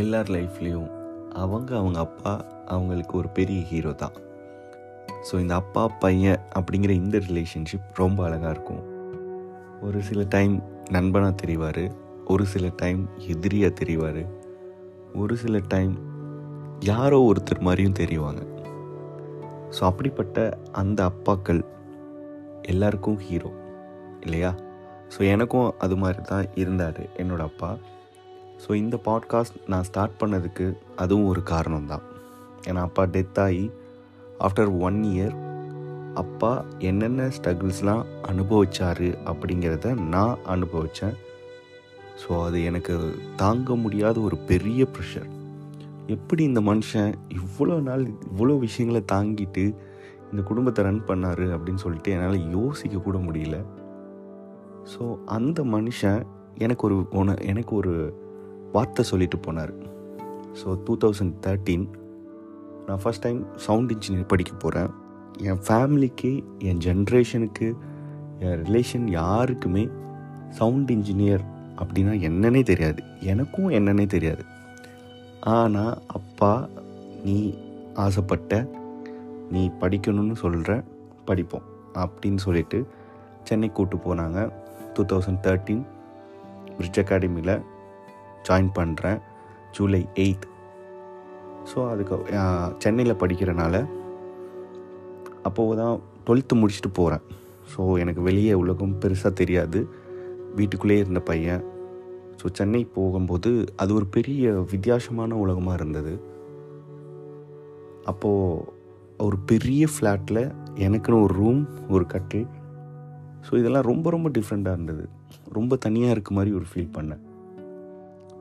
எல்லார் லைஃப்லேயும் அவங்க அவங்க அப்பா அவங்களுக்கு ஒரு பெரிய ஹீரோ தான். ஸோ இந்த அப்பா பையன் அப்படிங்கிற இந்த ரிலேஷன்ஷிப் ரொம்ப அழகாக இருக்கும். ஒரு சில டைம் நண்பனாக தெரிவார் ஒரு சில டைம் எதிரியாக தெரிவார் ஒரு சில டைம் யாரோ ஒருத்தர் மாதிரியும் தெரிவாங்க. ஸோ அப்படிப்பட்ட அந்த அப்பாக்கள் எல்லாருக்கும் ஹீரோ இல்லையா? ஸோ எனக்கும் அது மாதிரி தான் இருந்தார் என்னோடய அப்பா. ஸோ இந்த பாட்காஸ்ட் நான் ஸ்டார்ட் பண்ணதுக்கு அதுவும் ஒரு காரணம் தான் ஏன்னா அப்பா டெத் ஆகி ஆஃப்டர் ஒன் இயர் அப்பா என்னென்ன ஸ்ட்ரகிள்ஸ்லாம் அனுபவிச்சாரு அப்படிங்கிறத நான் அனுபவித்தேன் ஸோ அது எனக்கு தாங்க முடியாத ஒரு பெரிய ப்ரெஷர் எப்படி இந்த மனுஷன் இவ்வளோ நாள் இவ்வளோ விஷயங்களை தாங்கிட்டு இந்த குடும்பத்தை ரன் பண்ணார் அப்படின்னு சொல்லிட்டு என்னால் யோசிக்க கூட முடியல. ஸோ அந்த மனுஷன் எனக்கு ஒரு குண எனக்கு ஒரு வார்த்தை சொல்லிட்டு போனார். ஸோ டூ தௌசண்ட் தேர்ட்டீன் நான் ஃபஸ்ட் டைம் சவுண்ட் இன்ஜினியர் படிக்க போகிறேன் என் ஃபேமிலிக்கு என் ஜென்ரேஷனுக்கு என் ரிலேஷன் யாருக்குமே சவுண்ட் இன்ஜினியர் அப்படின்னா என்னன்னே தெரியாது. எனக்கும் என்னன்னே தெரியாது. ஆனால் அப்பா நீ ஆசைப்பட்ட நீ படிக்கணும்னு சொல்கிற படிப்போம் அப்படின்னு சொல்லிட்டு சென்னை கூப்பிட்டு போனாங்க. டூ தௌசண்ட் தேர்ட்டீன் பிரிட்ஜ் அகாடமியில் ஜாயின் பண்ணுறேன் ஜூலை எயித் ஸோ அதுக்கு சென்னையில் படிக்கிறனால அப்போது தான் டுவெல்த்து முடிச்சுட்டு போகிறேன் ஸோ எனக்கு வெளியே உலகம் பெருசாக தெரியாது. வீட்டுக்குள்ளேயே இருந்த பையன். ஸோ சென்னை போகும்போது அது ஒரு பெரிய வித்தியாசமான உலகமாக இருந்தது. அப்போது ஒரு பெரிய ஃப்ளாட்டில் எனக்குன்னு ஒரு ரூம் ஒரு கட்டில். ஸோ இதெல்லாம் ரொம்ப ரொம்ப டிஃப்ரெண்ட்டாக இருந்தது. ரொம்ப தனியாக இருக்க மாதிரி ஒரு ஃபீல் பண்ணேன்.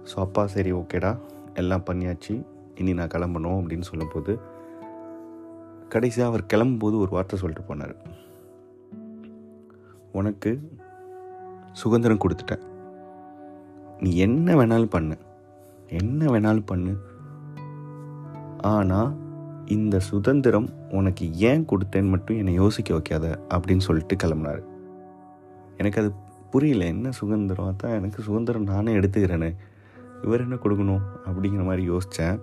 ஸோ அப்பா சரி ஓகேடா. எல்லாம் பண்ணியாச்சு. இனி நான் கிளம்பணும் அப்படின்னு சொல்லும்போது கடைசியாக அவர் கிளம்பும்போது ஒரு வார்த்தை சொல்லிட்டு போனார். உனக்கு சுதந்திரம் கொடுத்துட்டேன். நீ என்ன வேணாலும் பண்ணு. என்ன வேணாலும் பண்ணு. ஆனால் இந்த சுதந்திரம் உனக்கு ஏன் கொடுத்தேன்னு மட்டும் என்னை யோசிக்க வைக்காத அப்படின்னு சொல்லிட்டு கிளம்புனார். எனக்கு அது புரியல. என்ன சுதந்திரம்? தான் எனக்கு சுதந்திரம். நானே எடுத்துக்கிறேனே. இவர் என்ன கொடுக்கணும் அப்படிங்கிற மாதிரி யோசித்தேன்.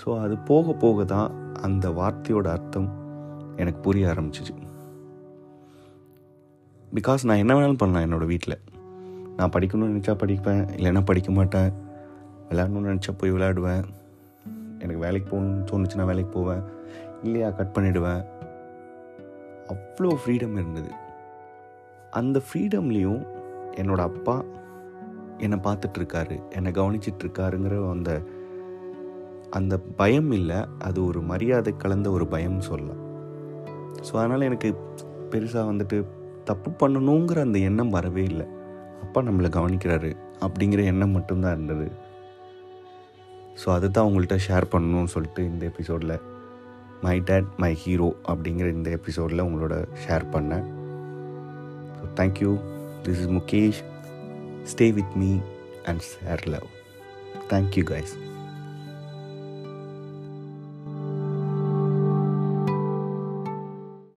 ஸோ அது போக போக தான் அந்த வார்த்தையோட அர்த்தம் எனக்கு புரிய ஆரம்பிச்சிச்சு. பிகாஸ் நான் என்ன வேணாலும் பண்ணலாம் என்னோடய வீட்டில். நான் படிக்கணும்னு நினச்சா படிப்பேன் இல்லைன்னா படிக்க மாட்டேன். விளையாடணும்னு நினச்சா போய் விளையாடுவேன். எனக்கு வேலைக்கு போகணும்னு தோணுச்சுன்னா வேலைக்கு போவேன். இல்லையா கட் பண்ணிவிடுவேன் அவ்வளோ ஃப்ரீடம் இருந்தது. அந்த ஃப்ரீடம்லேயும் என்னோடய அப்பா என்னை பார்த்துட்ருக்காரு என்னை கவனிச்சிட்ருக்காருங்கிற அந்த அந்த பயம் இல்லை. அது ஒரு மரியாதை கலந்த ஒரு பயம்னு சொல்லலாம் ஸோ அதனால் எனக்கு பெருசாக வந்துட்டு தப்பு பண்ணணுங்கிற அந்த எண்ணம் வரவே இல்லை. அப்பா நம்மளை கவனிக்கிறாரு அப்படிங்கிற எண்ணம் மட்டும்தான் இருந்தது. ஸோ அதை தான் உங்கள்கிட்ட ஷேர் பண்ணணும்னு சொல்லிட்டு இந்த எபிசோடில் மை டேட் மை ஹீரோ அப்படிங்கிற இந்த எபிசோடில் உங்களோட ஷேர் பண்ணேன். So thank you this is Mukesh stay with me and share love. Thank you guys.